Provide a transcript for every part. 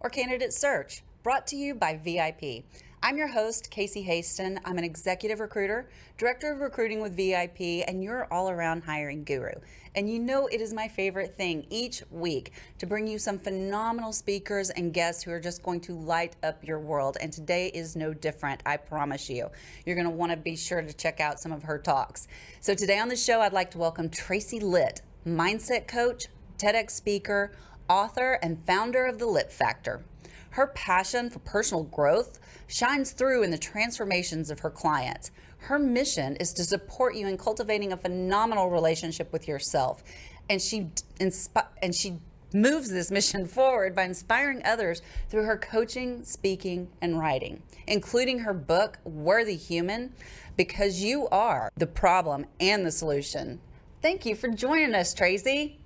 or candidate search, brought to you by VIP. I'm your host, Casey Hasten. I'm an executive recruiter, director of recruiting with VIP, and your all around hiring guru. And you know it is my favorite thing each week to bring you some phenomenal speakers and guests who are just going to light up your world. And today is no different, I promise you. You're going to want to be sure to check out some of her talks. So today on the show, I'd like to welcome Tracy Litt, mindset coach, TEDx speaker, author, and founder of The Litt Factor. Her passion for personal growth shines through in the transformations of her clients. Her mission is to support you in cultivating a phenomenal relationship with yourself. And she inspi- and she moves this mission forward by inspiring others through her coaching, speaking, and writing, including her book Worthy Human, because you are the problem and the solution. Thank you for joining us, Tracy.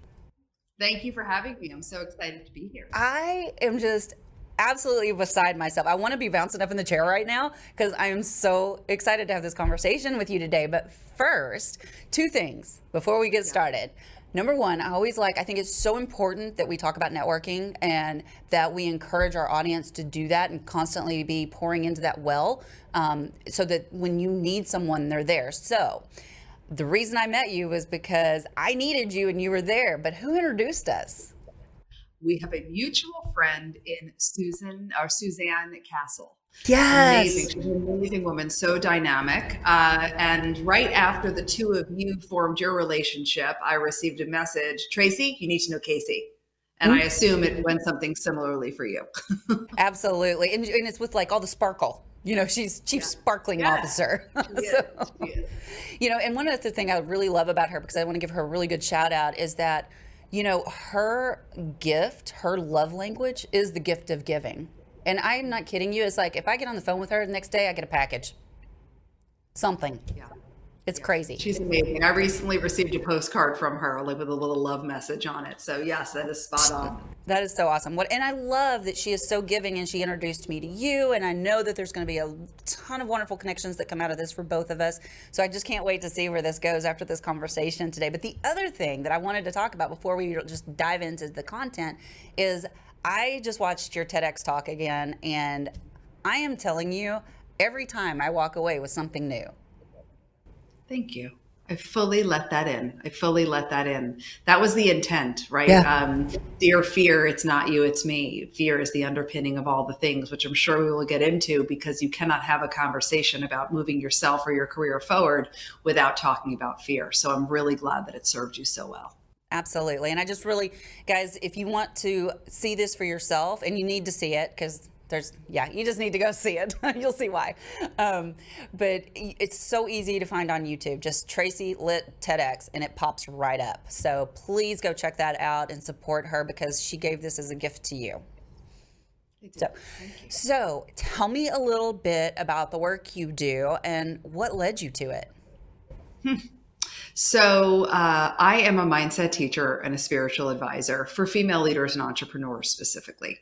Thank you for having me. I'm so excited to be here. I am just absolutely beside myself. I want to be bouncing up in the chair right now because I am so excited to have this conversation with you today. But first, two things before we get started. Number one, I always like, I think it's so important that we talk about networking and that we encourage our audience to do that and constantly be pouring into that well um, so that when you need someone, they're there. So, the reason I met you was because I needed you and you were there. But who introduced us? We have a mutual friend in Susan or Suzanne Castle. Yes. Amazing. She's an amazing woman, so dynamic. Uh, and right after the two of you formed your relationship, I received a message Tracy, you need to know Casey. And I assume it went something similarly for you. Absolutely. And, and it's with like all the sparkle you know, she's chief yeah. sparkling yeah. officer. so, you know, and one of the things I really love about her, because I want to give her a really good shout out, is that, you know, her gift, her love language is the gift of giving. And I'm not kidding you. It's like if I get on the phone with her the next day, I get a package. Something. Yeah. It's crazy. She's amazing. I recently received a postcard from her like with a little love message on it. So yes, that is spot on. That is so awesome. What and I love that she is so giving and she introduced me to you and I know that there's going to be a ton of wonderful connections that come out of this for both of us. So I just can't wait to see where this goes after this conversation today. But the other thing that I wanted to talk about before we just dive into the content is I just watched your TEDx talk again and I am telling you every time I walk away with something new. Thank you. I fully let that in. I fully let that in. That was the intent, right? Yeah. Um, dear fear, it's not you, it's me. Fear is the underpinning of all the things, which I'm sure we will get into because you cannot have a conversation about moving yourself or your career forward without talking about fear. So I'm really glad that it served you so well. Absolutely. And I just really, guys, if you want to see this for yourself, and you need to see it because there's yeah you just need to go see it. You'll see why. Um, but it's so easy to find on youtube. Just tracy Litt tedx and it pops right up. So please go check that out and support her because she gave this as a gift to you. So, so tell me a little bit about the work you do and what led you to it So, uh, I am a mindset teacher and a spiritual advisor for female leaders and entrepreneurs specifically.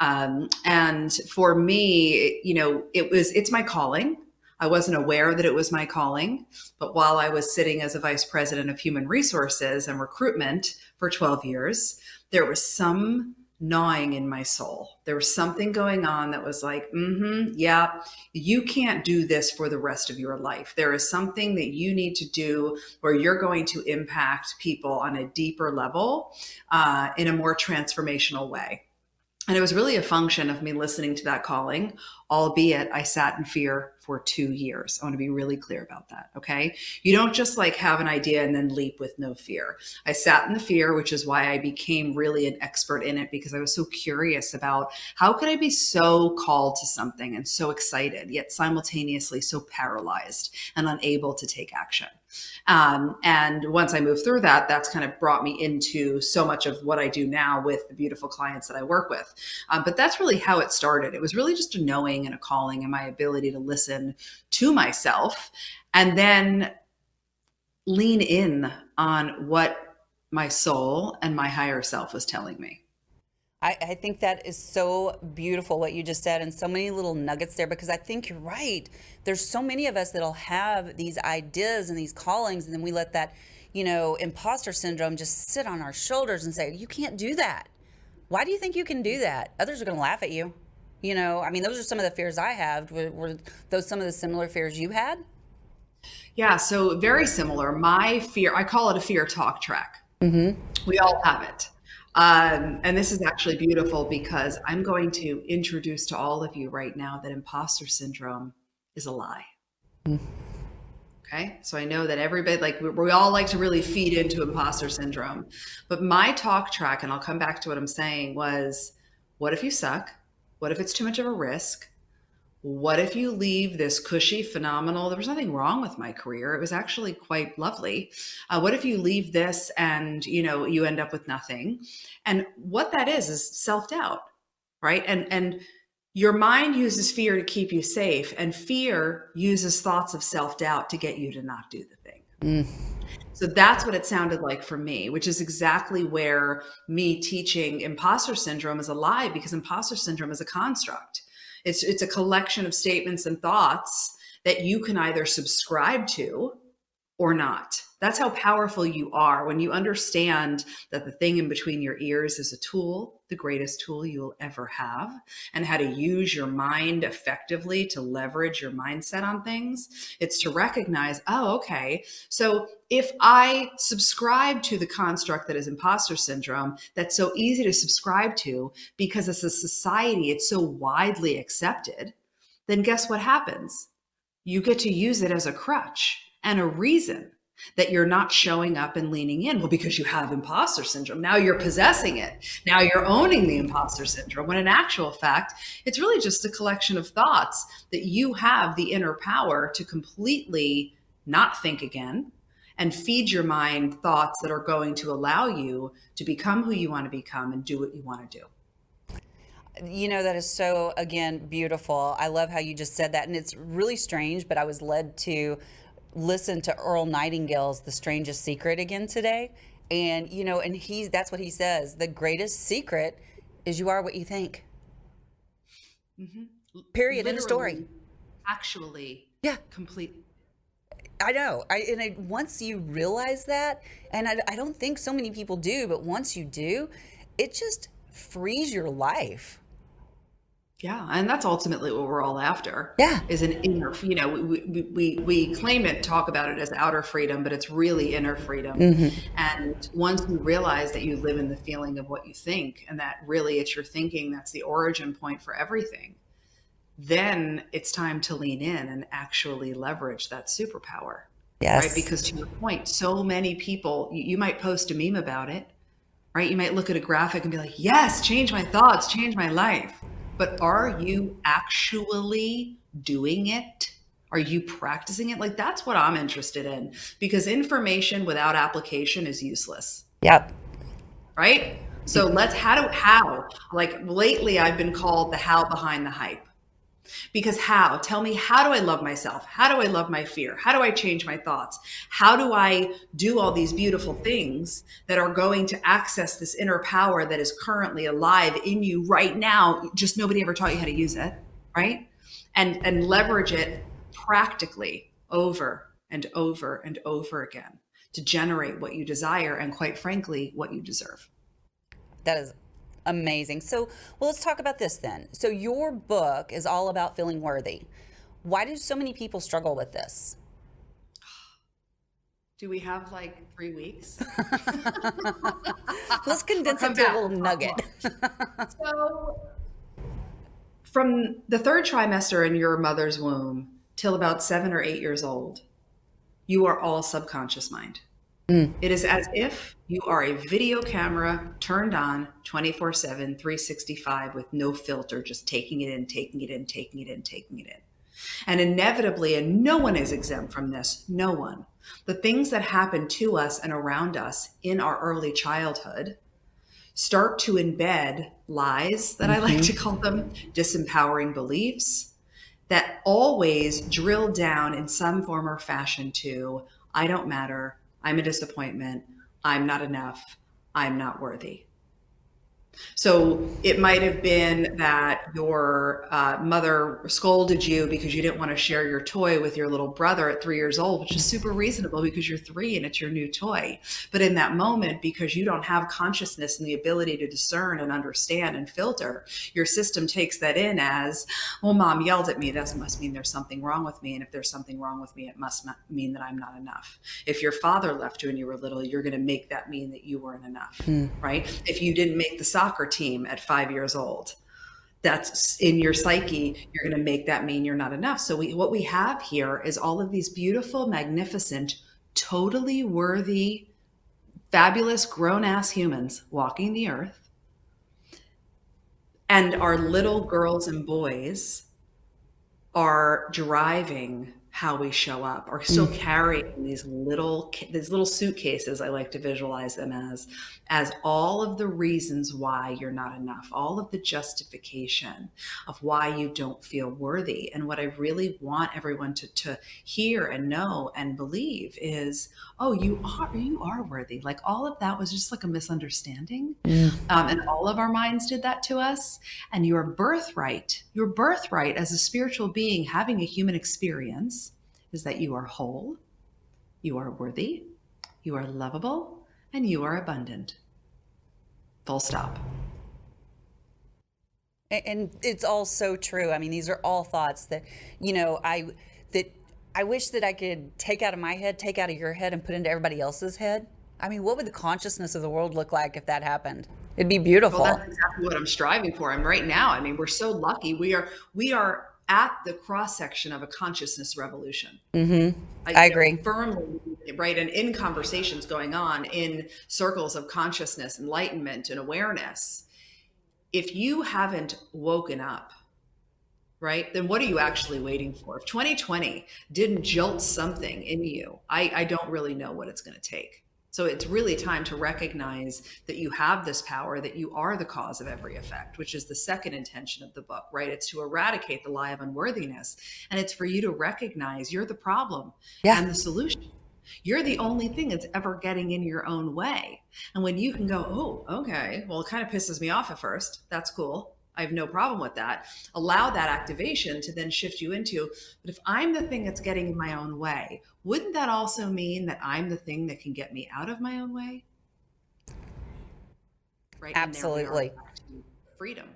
Um, and for me, you know, it was it's my calling. I wasn't aware that it was my calling, but while I was sitting as a vice president of human resources and recruitment for 12 years, there was some gnawing in my soul. There was something going on that was like, mm-hmm, yeah, you can't do this for the rest of your life. There is something that you need to do where you're going to impact people on a deeper level uh, in a more transformational way. And it was really a function of me listening to that calling, albeit I sat in fear for two years. I want to be really clear about that. Okay. You don't just like have an idea and then leap with no fear. I sat in the fear, which is why I became really an expert in it because I was so curious about how could I be so called to something and so excited, yet simultaneously so paralyzed and unable to take action. Um, and once I moved through that, that's kind of brought me into so much of what I do now with the beautiful clients that I work with. Um, but that's really how it started. It was really just a knowing and a calling and my ability to listen to myself and then lean in on what my soul and my higher self was telling me. I, I, think that is so beautiful what you just said, and so many little nuggets there because I think you're right. There's so many of us that'll have these ideas and these callings, and then we let that, you know, imposter syndrome just sit on our shoulders and say, You can't do that. Why do you think you can do that? Others are going to laugh at you. You know, I mean, those are some of the fears I have. Were, were those some of the similar fears you had? Yeah, so very similar. My fear, I call it a fear talk track. Mm-hmm. We all have it. Um, and this is actually beautiful because I'm going to introduce to all of you right now that imposter syndrome is a lie. Mm. Okay. So I know that everybody, like, we, we all like to really feed into imposter syndrome. But my talk track, and I'll come back to what I'm saying, was what if you suck? What if it's too much of a risk? what if you leave this cushy, phenomenal? There was nothing wrong with my career. It was actually quite lovely. Uh, what if you leave this and you know you end up with nothing? And what that is is self doubt, right? And and your mind uses fear to keep you safe, and fear uses thoughts of self doubt to get you to not do the. Mm. So that's what it sounded like for me, which is exactly where me teaching imposter syndrome is a lie because imposter syndrome is a construct it's it's a collection of statements and thoughts that you can either subscribe to or not. That's how powerful you are when you understand that the thing in between your ears is a tool, the greatest tool you'll ever have, and how to use your mind effectively to leverage your mindset on things. It's to recognize, oh, okay, so if I subscribe to the construct that is imposter syndrome, that's so easy to subscribe to because as a society, it's so widely accepted, then guess what happens? You get to use it as a crutch and a reason that you're not showing up and leaning in. Well, because you have imposter syndrome. Now you're possessing it. Now you're owning the imposter syndrome. When in actual fact, it's really just a collection of thoughts that you have the inner power to completely not think again and feed your mind thoughts that are going to allow you to become who you want to become and do what you want to do. You know, that is so, again, beautiful. I love how you just said that. And it's really strange, but I was led to listen to Earl Nightingale's The Strangest Secret again today. And, you know, and he's that's what he says. The greatest secret is you are what you think. Mm-hmm. Period. in the story. Actually. Yeah. Completely. I know. I and I, once you realize that, and I, I don't think so many people do, but once you do, it just frees your life. Yeah, and that's ultimately what we're all after. Yeah, is an inner. You know, we we we claim it, talk about it as outer freedom, but it's really inner freedom. Mm-hmm. And once you realize that you live in the feeling of what you think, and that really it's your thinking that's the origin point for everything, then it's time to lean in and actually leverage that superpower. Yes. Right. Because to your point, so many people, you, you might post a meme about it, right? You might look at a graphic and be like, "Yes, change my thoughts, change my life." But are you actually doing it? Are you practicing it? Like that's what I'm interested in because information without application is useless. Yep. Right? So let's how do how? Like lately I've been called the how behind the hype. Because how? Tell me, how do I love myself? How do I love my fear? How do I change my thoughts? How do I do all these beautiful things that are going to access this inner power that is currently alive in you right now? Just nobody ever taught you how to use it, right? And and leverage it practically over and over and over again to generate what you desire and quite frankly what you deserve. That is Amazing. So, well, let's talk about this then. So, your book is all about feeling worthy. Why do so many people struggle with this? Do we have like three weeks? let's condense it to a little nugget. so, from the third trimester in your mother's womb till about seven or eight years old, you are all subconscious mind. Mm. It is as if you are a video camera turned on 24 7, 365 with no filter, just taking it in, taking it in, taking it in, taking it in. And inevitably, and no one is exempt from this, no one. The things that happen to us and around us in our early childhood start to embed lies that mm-hmm. I like mm-hmm. to call them, disempowering beliefs that always drill down in some form or fashion to I don't matter, I'm a disappointment, I'm not enough, I'm not worthy. So it might have been that your uh, mother scolded you because you didn't want to share your toy with your little brother at three years old, which is super reasonable because you're three and it's your new toy. But in that moment, because you don't have consciousness and the ability to discern and understand and filter, your system takes that in as, well, mom yelled at me. That must mean there's something wrong with me. And if there's something wrong with me, it must mean that I'm not enough. If your father left you when you were little, you're going to make that mean that you weren't enough, mm. right? If you didn't make the soccer team at five years old. That's in your psyche you're going to make that mean you're not enough. So we what we have here is all of these beautiful magnificent totally worthy fabulous grown ass humans walking the earth. And our little girls and boys are driving how we show up are still mm. carrying these little these little suitcases i like to visualize them as as all of the reasons why you're not enough all of the justification of why you don't feel worthy and what i really want everyone to to hear and know and believe is oh you are you are worthy like all of that was just like a misunderstanding mm. um, and all of our minds did that to us and your birthright your birthright as a spiritual being having a human experience is that you are whole, you are worthy, you are lovable, and you are abundant. Full stop. And it's all so true. I mean, these are all thoughts that, you know, I that I wish that I could take out of my head, take out of your head, and put into everybody else's head. I mean, what would the consciousness of the world look like if that happened? It'd be beautiful. Well, that's exactly what I'm striving for. I'm right now. I mean, we're so lucky. We are we are at the cross section of a consciousness revolution. Mm-hmm. I, I agree firmly, right? And in conversations going on in circles of consciousness, enlightenment, and awareness, if you haven't woken up, right, then what are you actually waiting for? If 2020 didn't jolt something in you, I, I don't really know what it's going to take. So it's really time to recognize that you have this power, that you are the cause of every effect, which is the second intention of the book, right? It's to eradicate the lie of unworthiness. And it's for you to recognize you're the problem yeah. and the solution. You're the only thing that's ever getting in your own way. And when you can go, oh, okay, well, it kind of pisses me off at first. That's cool. I have no problem with that. Allow that activation to then shift you into, but if I'm the thing that's getting in my own way, wouldn't that also mean that I'm the thing that can get me out of my own way? Right. Absolutely. Freedom.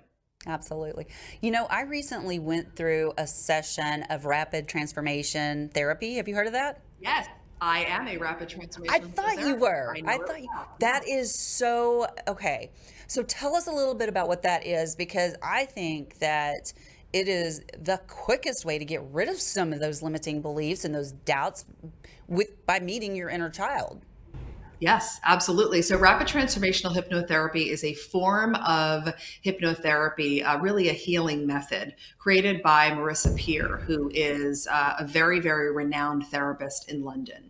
Absolutely. You know, I recently went through a session of rapid transformation therapy. Have you heard of that? Yes. I am a rapid transformation. I thought you were. I, I thought you, that is so okay. So tell us a little bit about what that is because I think that it is the quickest way to get rid of some of those limiting beliefs and those doubts with by meeting your inner child. Yes, absolutely. So, rapid transformational hypnotherapy is a form of hypnotherapy, uh, really a healing method created by Marissa Peer, who is uh, a very, very renowned therapist in London.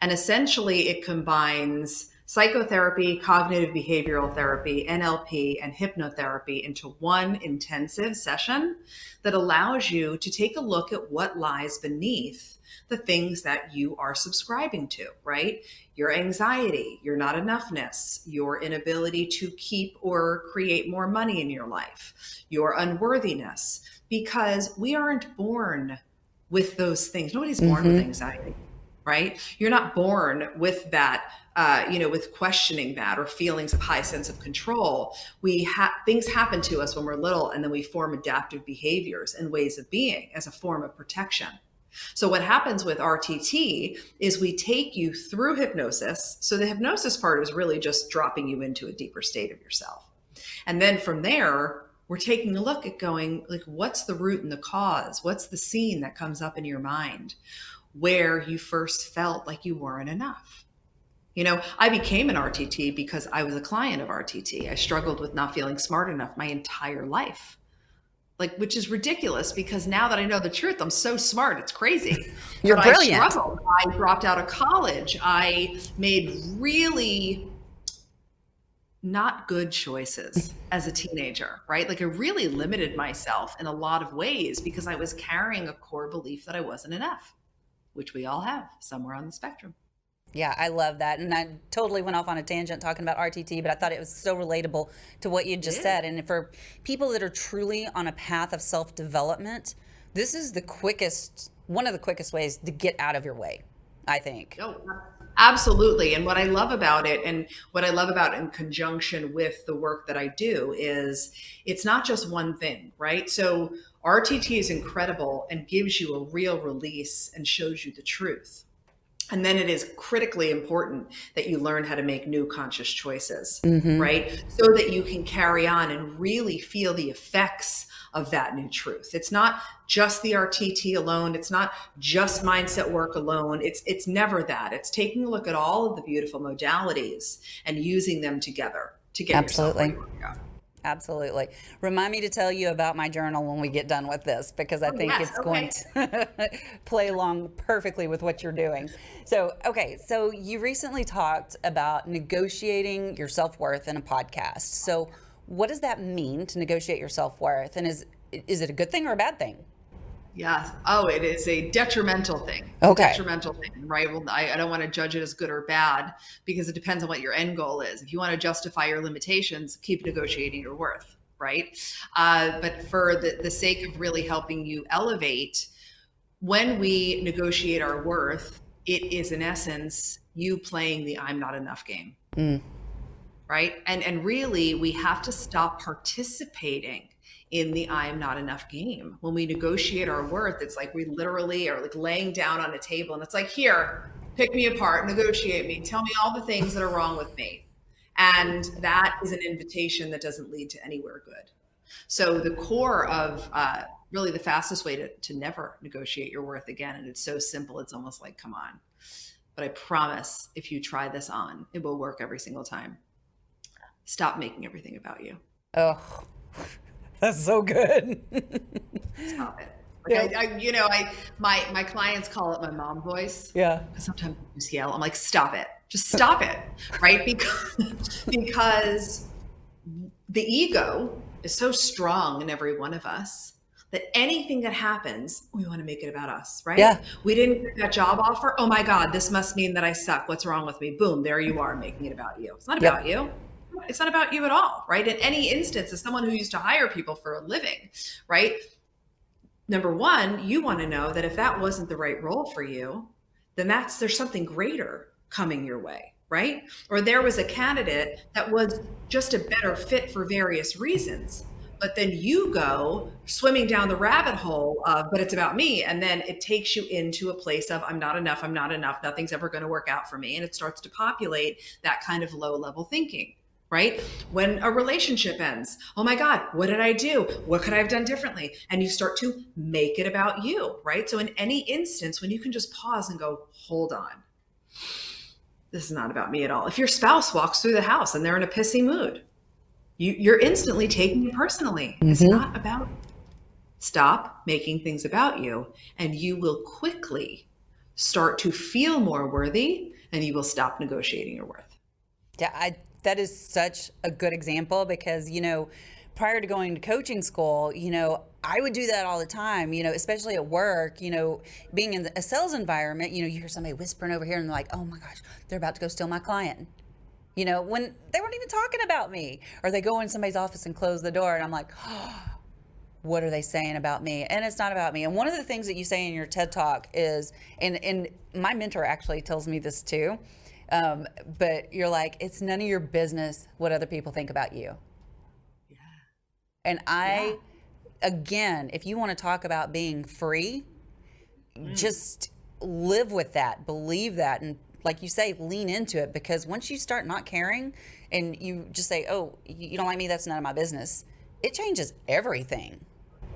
And essentially, it combines psychotherapy, cognitive behavioral therapy, NLP, and hypnotherapy into one intensive session that allows you to take a look at what lies beneath the things that you are subscribing to, right? Your anxiety, your not enoughness, your inability to keep or create more money in your life, your unworthiness, because we aren't born with those things. Nobody's born mm-hmm. with anxiety, right? You're not born with that uh, you know, with questioning that or feelings of high sense of control, we have things happen to us when we're little, and then we form adaptive behaviors and ways of being as a form of protection. So, what happens with RTT is we take you through hypnosis. So, the hypnosis part is really just dropping you into a deeper state of yourself. And then from there, we're taking a look at going like what's the root and the cause what's the scene that comes up in your mind where you first felt like you weren't enough you know i became an rtt because i was a client of rtt i struggled with not feeling smart enough my entire life like which is ridiculous because now that i know the truth i'm so smart it's crazy you're but brilliant I, struggled. I dropped out of college i made really not good choices as a teenager, right? Like I really limited myself in a lot of ways because I was carrying a core belief that I wasn't enough, which we all have somewhere on the spectrum. Yeah, I love that. And I totally went off on a tangent talking about RTT, but I thought it was so relatable to what you just yeah. said. And for people that are truly on a path of self development, this is the quickest, one of the quickest ways to get out of your way, I think. Oh, Absolutely. And what I love about it, and what I love about in conjunction with the work that I do, is it's not just one thing, right? So RTT is incredible and gives you a real release and shows you the truth. And then it is critically important that you learn how to make new conscious choices, mm-hmm. right? So that you can carry on and really feel the effects of that new truth. It's not just the RTT alone. It's not just mindset work alone. It's it's never that. It's taking a look at all of the beautiful modalities and using them together to get absolutely. Absolutely. Remind me to tell you about my journal when we get done with this because I oh, think yes, it's okay. going to play along perfectly with what you're doing. So, okay, so you recently talked about negotiating your self worth in a podcast. So, what does that mean to negotiate your self worth? And is is it a good thing or a bad thing? Yeah. Oh, it is a detrimental thing. Okay. Detrimental thing, right? Well, I, I don't want to judge it as good or bad because it depends on what your end goal is. If you want to justify your limitations, keep negotiating your worth, right? Uh, but for the, the sake of really helping you elevate, when we negotiate our worth, it is in essence you playing the I'm not enough game. Mm right? And and really we have to stop participating in the I am not enough game. When we negotiate our worth, it's like we literally are like laying down on a table and it's like, here, pick me apart, negotiate me, tell me all the things that are wrong with me. And that is an invitation that doesn't lead to anywhere good. So the core of uh, really the fastest way to, to never negotiate your worth again, and it's so simple, it's almost like, come on. But I promise if you try this on, it will work every single time stop making everything about you. Oh, that's so good. stop it. Like yeah. I, I, you know, I my my clients call it my mom voice. Yeah. Sometimes I just yell. I'm like, stop it. Just stop it. Right? Because because the ego is so strong in every one of us that anything that happens, we want to make it about us, right? Yeah. We didn't get that job offer. Oh my God, this must mean that I suck. What's wrong with me? Boom, there you are making it about you. It's not about yep. you it's not about you at all, right? In any instance, as someone who used to hire people for a living, right? Number one, you want to know that if that wasn't the right role for you, then that's there's something greater coming your way, right? Or there was a candidate that was just a better fit for various reasons. But then you go swimming down the rabbit hole of, but it's about me. And then it takes you into a place of, I'm not enough, I'm not enough, nothing's ever going to work out for me. And it starts to populate that kind of low level thinking right? When a relationship ends, oh my God, what did I do? What could I have done differently? And you start to make it about you, right? So, in any instance, when you can just pause and go, hold on, this is not about me at all. If your spouse walks through the house and they're in a pissy mood, you, are instantly taking it personally. Mm-hmm. It's not about Stop making things about you, and you will quickly start to feel more worthy and you will stop negotiating your worth. Yeah, I that is such a good example because, you know, prior to going to coaching school, you know, I would do that all the time, you know, especially at work, you know, being in a sales environment, you know, you hear somebody whispering over here and they're like, oh my gosh, they're about to go steal my client. You know, when they weren't even talking about me, or they go in somebody's office and close the door, and I'm like, oh, what are they saying about me? And it's not about me. And one of the things that you say in your TED talk is, and, and my mentor actually tells me this too, um, but you're like, it's none of your business what other people think about you. Yeah. And I, yeah. again, if you want to talk about being free, mm. just live with that, believe that, and like you say, lean into it because once you start not caring and you just say, oh, you don't like me, that's none of my business, it changes everything.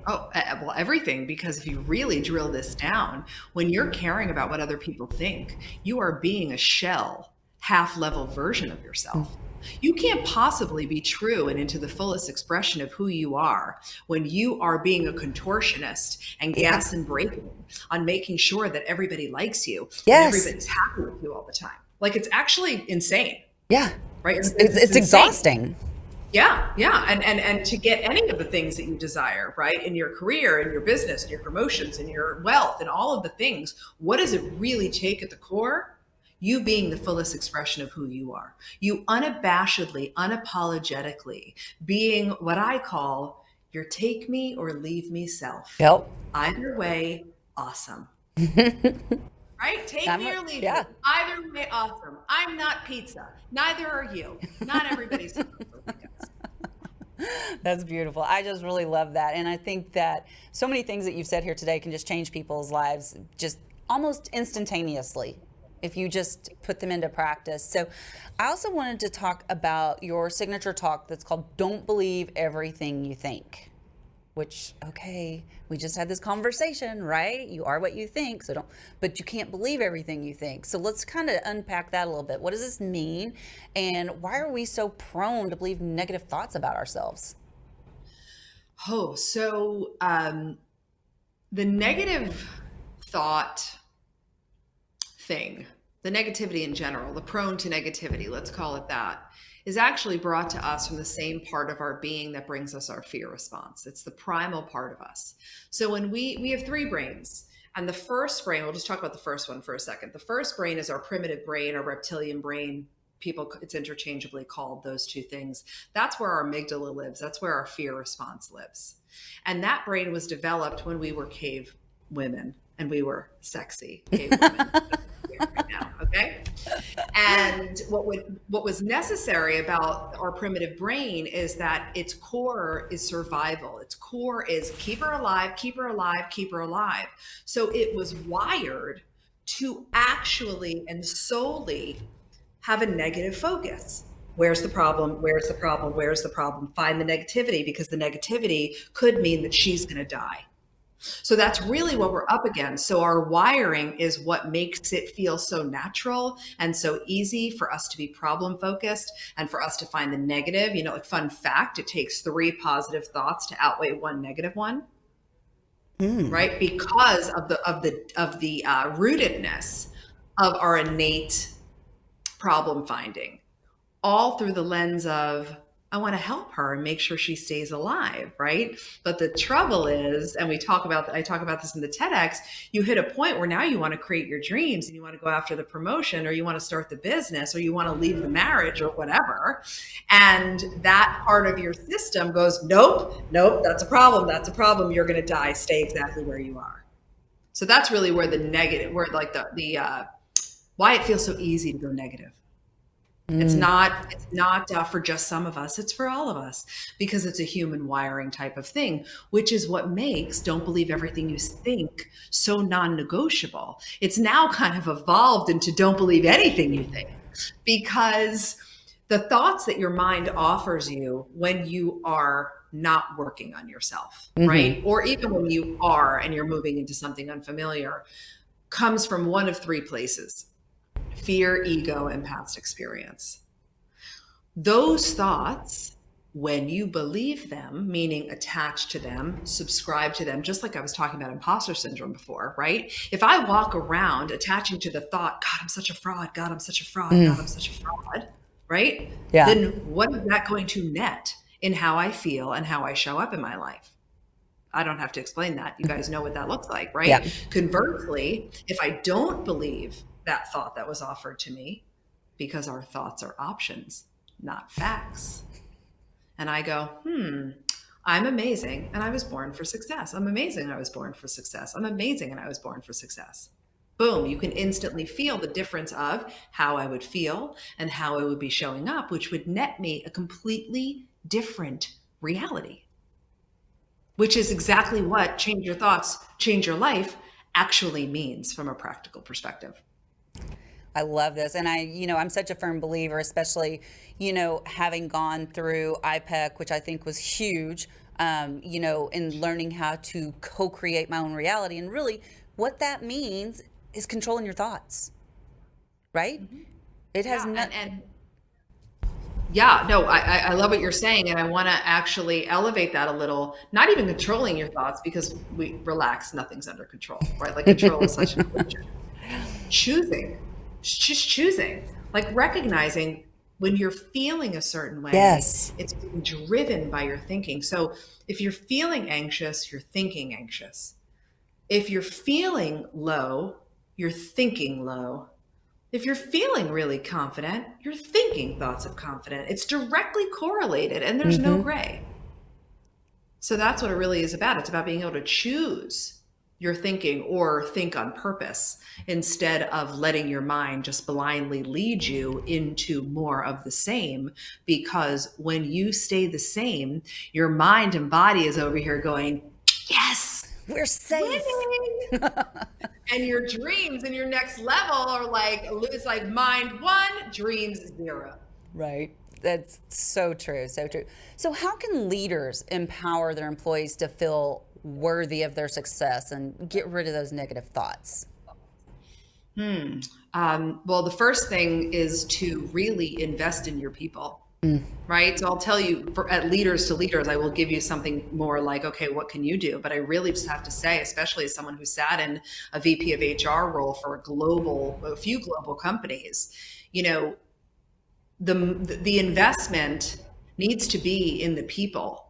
Oh, well, everything, because if you really drill this down, when you're caring about what other people think, you are being a shell, half level version of yourself. Mm. You can't possibly be true and into the fullest expression of who you are when you are being a contortionist and gas and braking on making sure that everybody likes you yes. and everybody's happy with you all the time. Like it's actually insane. Yeah. Right? It's, it's, it's exhausting. Yeah, yeah, and and and to get any of the things that you desire, right, in your career, in your business, in your promotions, in your wealth, and all of the things, what does it really take at the core? You being the fullest expression of who you are. You unabashedly, unapologetically being what I call your take me or leave me self. Yep. Either way, awesome. right? Take I'm me or leave yeah. me. Either way, awesome. I'm not pizza. Neither are you. Not everybody's. That's beautiful. I just really love that. And I think that so many things that you've said here today can just change people's lives just almost instantaneously if you just put them into practice. So I also wanted to talk about your signature talk that's called Don't Believe Everything You Think which okay we just had this conversation right? You are what you think so don't but you can't believe everything you think. So let's kind of unpack that a little bit. What does this mean? And why are we so prone to believe negative thoughts about ourselves? Oh so um the negative thought thing the negativity in general the prone to negativity let's call it that is actually brought to us from the same part of our being that brings us our fear response. It's the primal part of us. So when we we have three brains, and the first brain, we'll just talk about the first one for a second. The first brain is our primitive brain, our reptilian brain. People, it's interchangeably called those two things. That's where our amygdala lives. That's where our fear response lives. And that brain was developed when we were cave women and we were sexy cave women. And what would what was necessary about our primitive brain is that its core is survival. Its core is keep her alive, keep her alive, keep her alive. So it was wired to actually and solely have a negative focus. Where's the problem? Where's the problem? Where's the problem? Find the negativity because the negativity could mean that she's going to die so that's really what we're up against. So our wiring is what makes it feel so natural and so easy for us to be problem focused and for us to find the negative. You know, like fun fact, it takes three positive thoughts to outweigh one negative one. Mm. Right? Because of the of the of the uh, rootedness of our innate problem finding, all through the lens of I want to help her and make sure she stays alive, right? But the trouble is, and we talk about I talk about this in the TEDx, you hit a point where now you want to create your dreams and you want to go after the promotion or you want to start the business or you want to leave the marriage or whatever. And that part of your system goes, "Nope, nope, that's a problem. That's a problem. You're going to die. Stay exactly where you are." So that's really where the negative, where like the the uh, why it feels so easy to go negative Mm. It's not it's not uh, for just some of us, it's for all of us because it's a human wiring type of thing, which is what makes don't believe everything you think so non-negotiable. It's now kind of evolved into don't believe anything you think because the thoughts that your mind offers you when you are not working on yourself, mm-hmm. right? Or even when you are and you're moving into something unfamiliar comes from one of three places fear, ego, and past experience. Those thoughts, when you believe them, meaning attach to them, subscribe to them, just like I was talking about imposter syndrome before, right? If I walk around attaching to the thought, God, I'm such a fraud, God, I'm such a fraud, mm. God, I'm such a fraud, right? Yeah. Then what is that going to net in how I feel and how I show up in my life? I don't have to explain that. You guys know what that looks like, right? Yeah. Conversely, if I don't believe that thought that was offered to me because our thoughts are options, not facts. And I go, hmm, I'm amazing and I was born for success. I'm amazing I was born for success. I'm amazing and I was born for success. Boom, you can instantly feel the difference of how I would feel and how I would be showing up, which would net me a completely different reality, which is exactly what change your thoughts, change your life actually means from a practical perspective. I love this. And I, you know, I'm such a firm believer, especially, you know, having gone through IPEC, which I think was huge, um, you know, in learning how to co create my own reality. And really, what that means is controlling your thoughts, right? Mm-hmm. It has yeah, not. And, and- yeah, no, I, I love what you're saying, and I want to actually elevate that a little. Not even controlling your thoughts, because we relax, nothing's under control, right? Like control is such an illusion. Choosing, just choosing, like recognizing when you're feeling a certain way. Yes, it's being driven by your thinking. So if you're feeling anxious, you're thinking anxious. If you're feeling low, you're thinking low if you're feeling really confident, you're thinking thoughts of confident. It's directly correlated and there's mm-hmm. no gray. So that's what it really is about. It's about being able to choose your thinking or think on purpose instead of letting your mind just blindly lead you into more of the same. Because when you stay the same, your mind and body is over here going, Yes, we're safe. and your dreams and your next level are like it's like mind one, dreams zero. Right. That's so true. So true. So how can leaders empower their employees to feel worthy of their success and get rid of those negative thoughts? Hmm. Um, well, the first thing is to really invest in your people. Mm. Right. So I'll tell you for at leaders to leaders, I will give you something more like, okay, what can you do? But I really just have to say, especially as someone who sat in a VP of HR role for a global, a few global companies, you know, the the investment needs to be in the people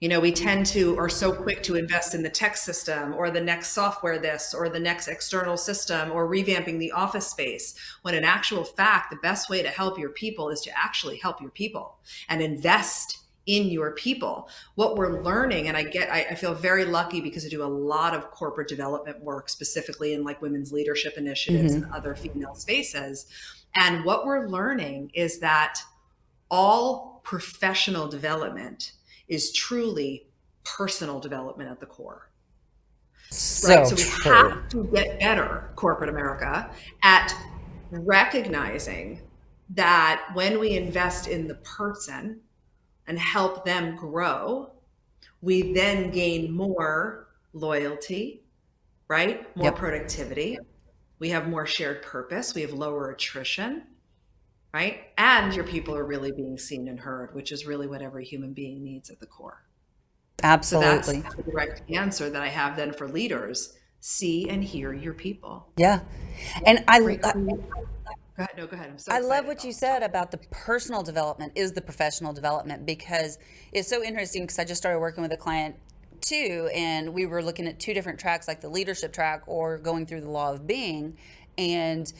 you know we tend to are so quick to invest in the tech system or the next software this or the next external system or revamping the office space when in actual fact the best way to help your people is to actually help your people and invest in your people what we're learning and i get I, I, feel very lucky because i do a lot of corporate development work specifically in like women's leadership initiatives mm-hmm. and other female spaces and what we're learning is that all professional development is truly personal development at the core. So, right? so we true. have to get better, corporate America, at recognizing that when we invest in the person and help them grow, we then gain more loyalty, right? More yep. productivity. We have more shared purpose. We have lower attrition right? And your people are really being seen and heard, which is really what every human being needs at the core. Absolutely. So that's the direct answer that I have then for leaders see and hear your people. Yeah. And I, I uh, go ahead. No, go ahead. So i love what you said about the personal development is the professional development because it's so interesting because I just started working with a client too and we were looking at two different tracks like the leadership track or going through the law of being. And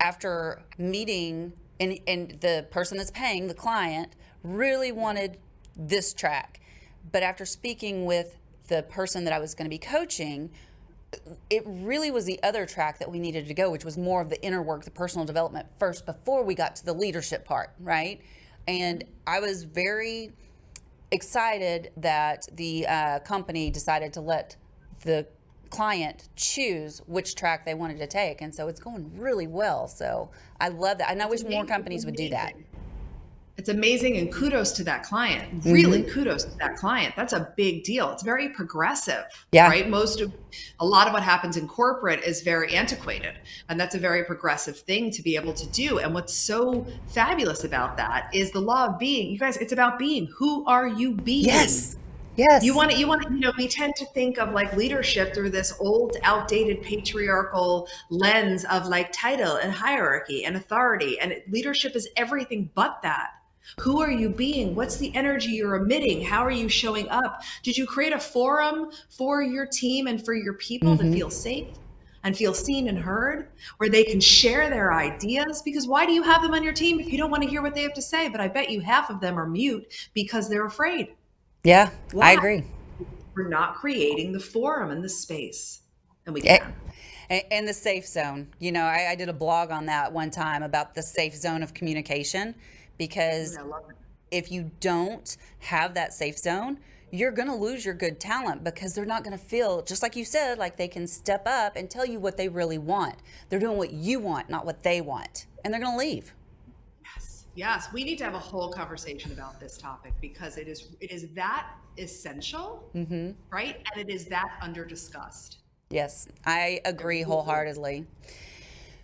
after meeting and and the person that's paying the client really wanted this track. But after speaking with the person that I was going to be coaching it really was the other track that we needed to go which was more of the inner work the personal development first before we got to the leadership part right? And I was very excited that the uh, company decided to let the client choose which track they wanted to take. And so it's going really well. So I love that. And I wish more companies would do that. It's amazing and kudos to that client. Mm-hmm. Really kudos to that client. That's a big deal. It's very progressive. Yeah. Right. Most of a lot of what happens in corporate is very antiquated. And that's a very progressive thing to be able to do. And what's so fabulous about that is the law of being. You guys, it's about being. Who are you being? Yes. Yes. You want to, you want to, you know, we tend to think of like leadership through this old, outdated patriarchal lens of like title and hierarchy and authority. And leadership is everything but that. Who are you being? What's the energy you're emitting? How are you showing up? Did you create a forum for your team and for your people mm-hmm. to feel safe? and feel seen and heard, where they can share their ideas. Because why do you have them on your team if you don't want to hear what they have to say? But I bet you half of them are mute because they're afraid. Yeah, Why? I agree. We're not creating the forum and the space, and we can. And the safe zone. You know, I, I did a blog on that one time about the safe zone of communication because if you don't have that safe zone, you're going to lose your good talent because they're not going to feel, just like you said, like they can step up and tell you what they really want. They're doing what you want, not what they want. And they're going to leave. Yes. Yes. We need to have a whole conversation about this topic because it is it is that essential, mm-hmm. right? And it is that under discussed. Yes, I agree wholeheartedly.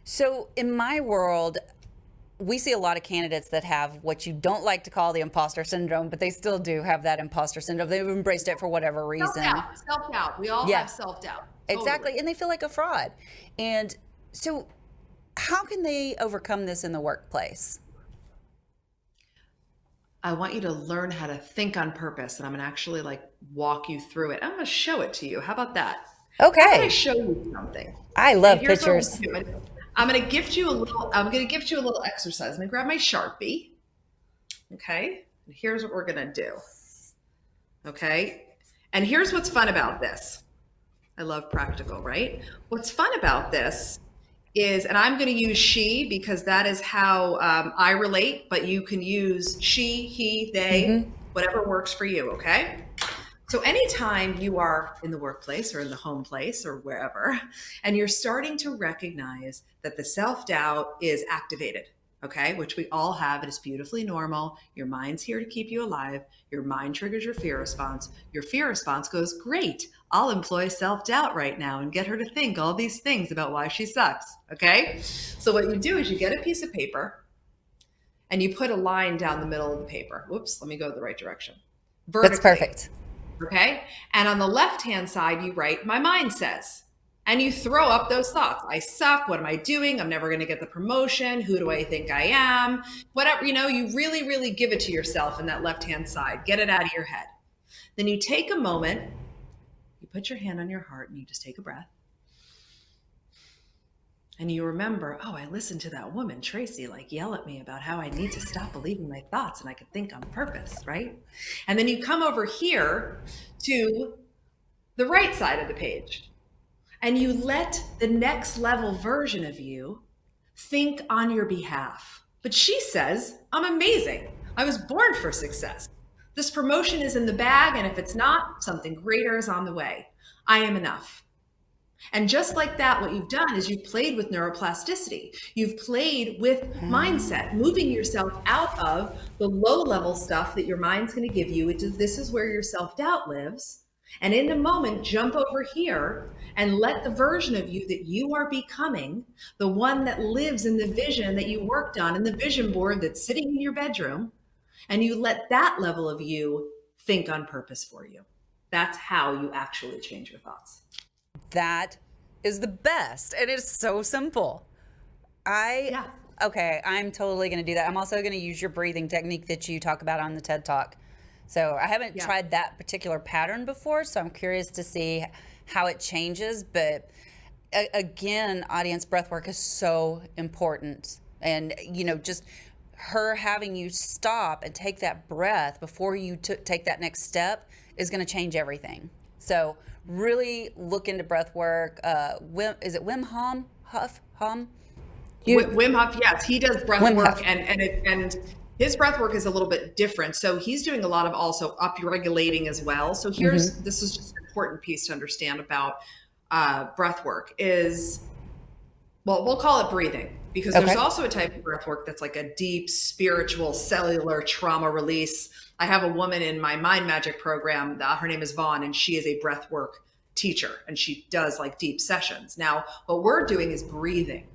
So, in my world, we see a lot of candidates that have what you don't like to call the imposter syndrome, but they still do have that imposter syndrome. They've embraced it for whatever reason. Self doubt. We all yeah. have self doubt. Totally. Exactly. And they feel like a fraud. And so, how can they overcome this in the workplace? I want you to learn how to think on purpose, and I'm going to actually like walk you through it. I'm going to show it to you. How about that? Okay. I show you something. I love pictures. I'm going to gift you a little. I'm going to gift you a little exercise. I'm to grab my sharpie. Okay. And here's what we're going to do. Okay. And here's what's fun about this. I love practical, right? What's fun about this is, and I'm going to use she because that is how um, I relate, but you can use she, he, they, mm-hmm. whatever works for you. Okay. So, anytime you are in the workplace or in the home place or wherever, and you're starting to recognize that the self doubt is activated, okay, which we all have, it is beautifully normal. Your mind's here to keep you alive. Your mind triggers your fear response. Your fear response goes, Great, I'll employ self doubt right now and get her to think all these things about why she sucks, okay? So, what you do is you get a piece of paper and you put a line down the middle of the paper. Whoops, let me go the right direction. Vertically. That's perfect. Okay. And on the left hand side, you write, My mind says. And you throw up those thoughts. I suck. What am I doing? I'm never going to get the promotion. Who do I think I am? Whatever, you know, you really, really give it to yourself in that left hand side. Get it out of your head. Then you take a moment, you put your hand on your heart, and you just take a breath and you remember, oh, I listened to that woman, Tracy, like yell at me about how I need to stop believing my thoughts and I could think on purpose, right? And then you come over here to the right side of the page and you let the next level version of you think on your behalf. But she says, I'm amazing. I was born for success. This promotion is in the bag, and if it's not, something greater is on the way. I am enough. And just like that, what you've done is you've played with neuroplasticity. You've played with hmm. mindset, moving yourself out of the low level stuff that your mind's going to give you. This is where your self doubt lives. And in the moment, jump over here and let the version of you that you are becoming, the one that lives in the vision that you worked on in the vision board that's sitting in your bedroom, and you let that level of you think on purpose for you. That's how you actually change your thoughts that is the best. And it's so simple. I yeah. okay, I'm totally going to do that. I'm also going to use your breathing technique that you talk about on the TED Talk. So I haven't yeah. tried that particular pattern before, so I'm curious to see how it changes. But again, audience breath work is so important, and you know, just her having you stop and take that breath before you t- take that next step is going to change everything. So really look into breath work. Uh, Wim, is it Wim Hom? Huff? Hum? You, Wim Hof, yes, he does breath Wim work, Huff. and and it, and his breath work is a little bit different. So he's doing a lot of also up regulating as well. So here's mm-hmm. this is just an important piece to understand about uh, breath work is well, we'll call it breathing because okay. there's also a type of breath work that's like a deep spiritual cellular trauma release I have a woman in my mind magic program. Uh, her name is Vaughn, and she is a breath work teacher, and she does like deep sessions. Now, what we're doing is breathing.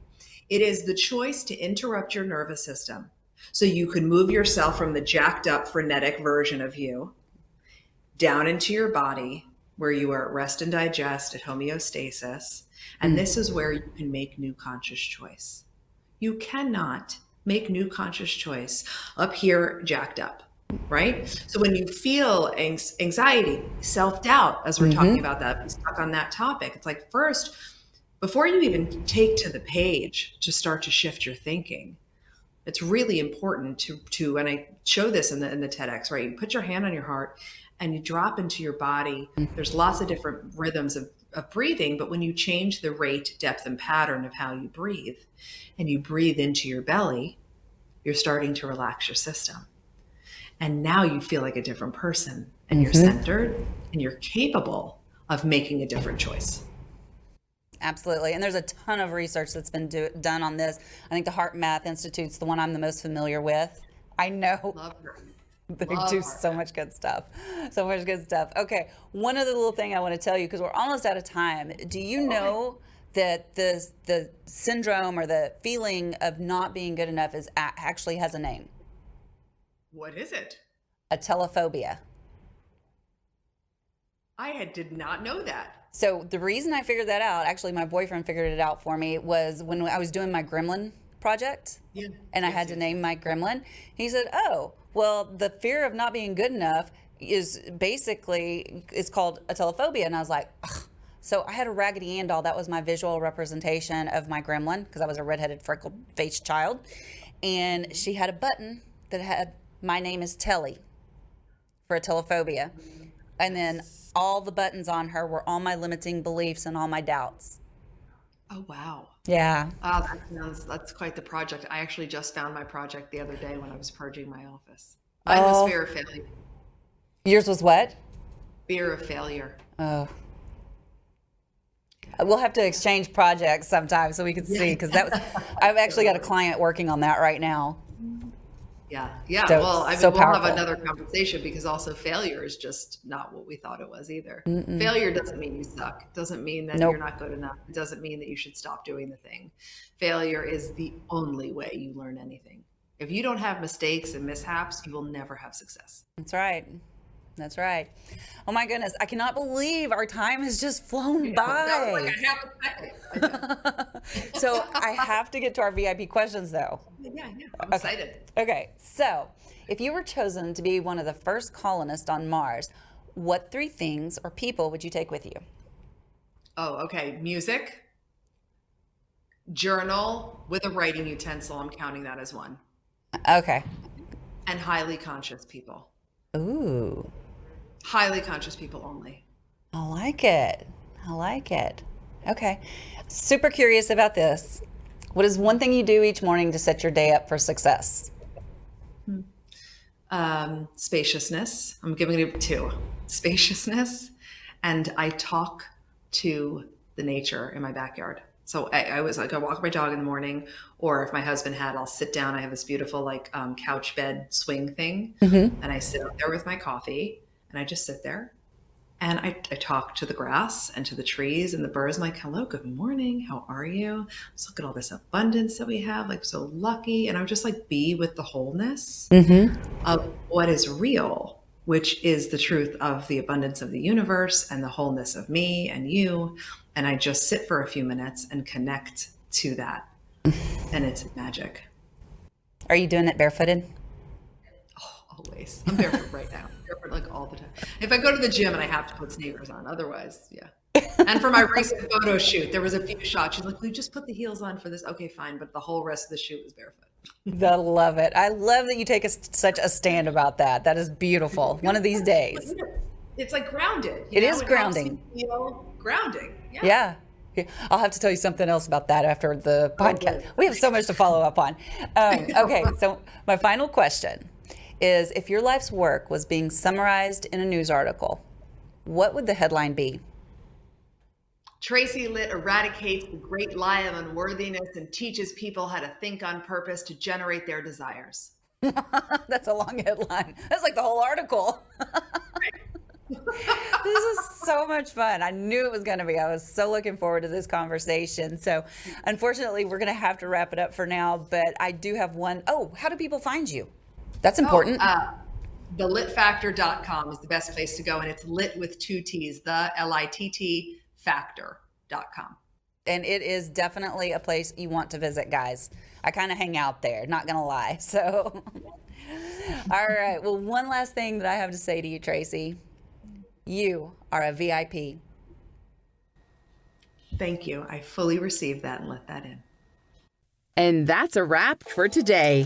It is the choice to interrupt your nervous system so you can move yourself from the jacked up, frenetic version of you down into your body where you are at rest and digest at homeostasis. And this is where you can make new conscious choice. You cannot make new conscious choice up here jacked up right? So when you feel anxiety, self doubt, as we're mm-hmm. talking about that, stuck on that topic, it's like first, before you even take to the page to start to shift your thinking, it's really important to to and I show this in the in the TEDx, right? You put your hand on your heart and you drop into your body. Mm-hmm. There's lots of different rhythms of, of breathing, but when you change the rate, depth, and pattern of how you breathe, and you breathe into your belly, you're starting to relax your system And now you feel like a different person and you're mm-hmm. centered and you're capable of making a different choice. Absolutely. And there's a ton of research that's been do- done on this. I think the Heart HeartMath Institute's the one I'm the most familiar with. I know. Love her. They Love do her. so much good stuff. So much good stuff. Okay. One other little thing I want to tell you because we're almost out of time. Do you know that the the syndrome or the feeling of not being good enough is actually has a name? What is it? Atelophobia. I had, did not know that. So the reason I figured that out, actually, my boyfriend figured it out for me, was when I was doing my gremlin project, Yeah. and I had to name my gremlin. He said, "Oh, well, the fear of not being good enough is basically it's called atelophobia." And I was like, Ugh. "So I had a Raggedy Ann doll. That was my visual representation of my gremlin because I was a redheaded, freckled-faced child, and she had a button that had my name is Telly for atelophobia, and then." All the buttons on her were all my limiting beliefs and all my doubts. Oh, wow. Yeah. Oh, that sounds, that's quite the project. I actually just found my project the other day when I was purging my office. Mine Oh. was fear of failure. Yours was what? Fear of failure. Oh. We'll have to exchange projects sometime so we can see because that was. I've actually got a client working on that right now. Yeah. Yeah. So- well, I mean, so we'll have another conversation because also failure is just not what we thought it was either. Failure doesn't mean you suck. It doesn't mean that Nope. you're not good enough. It doesn't mean that you should stop doing the thing. Failure is the only way you learn anything. If you don't have mistakes and mishaps, you will never have success. That's right. That's right. Oh my goodness! I cannot believe our time has just flown by. like a half a second. I know. so I have to get to our VIP questions though. yeah, yeah. I'm excited. Okay, so if you were chosen to be one of the first colonists on Mars, what three things or people would you take with you? Oh, okay. Music, journal with a writing utensil. I'm counting that as one. Okay. And highly conscious people. Ooh. Highly conscious people only. I like it. I like it. Okay. Super curious about this. What is one thing you do each morning to set your day up for success? Um, spaciousness. I'm giving it two. Spaciousness, and I talk to the nature in my backyard. So I, I was like, I walk my dog in the morning, or if my husband had, I'll sit down. I have this beautiful like um, couch bed swing thing, and I sit up there with my coffee, and I just sit there, and I, I talk to the grass and to the trees and the birds. I'm like, hello, good morning, how are you? Let's look at all this abundance that we have, like so lucky, and I would just like be with the wholeness Mm-hmm. of what is real, which is the truth of the abundance of the universe and the wholeness of me and you. And I just sit for a few minutes and connect to that. and it's magic. Are you doing it barefooted? Always. I'm barefoot right now. Barefoot like all the time. If I go to the gym and I have to put sneakers on, otherwise, yeah. and for my recent photo shoot, there was a few shots. She's like, "We just put the heels on for this." Okay, fine, but the whole rest of the shoot was barefoot. I love it. I love that you take a, such a stand about that. That is beautiful. One of these days. It's like grounded. It you is know? helps grounding. feel grounding. Yeah. Yeah. Yeah. I'll have to tell you something else about that after the podcast. We have so much to follow up on. Um, okay, so my final question is if your life's work was being summarized in a news article, what would the headline be? Tracy Litt eradicates the great lie of unworthiness and teaches people how to think on purpose to generate their desires. That's a long headline. That's like the whole article. this is so much fun. I knew it was going to be. I was so looking forward to this conversation. So, unfortunately, we're going to have to wrap it up for now. But I do have one. Oh, how do people find you? That's important. Uh, thelittfactor.com is the best place to go, and it's lit with two T's, the L I T T factor.com. and it is definitely a place you want to visit, guys. I kind of hang out there, not gonna lie. So, all right. Well, one last thing that I have to say to you, Tracy. You are a VIP. Thank you. I fully received that and let that in. And that's a wrap for today.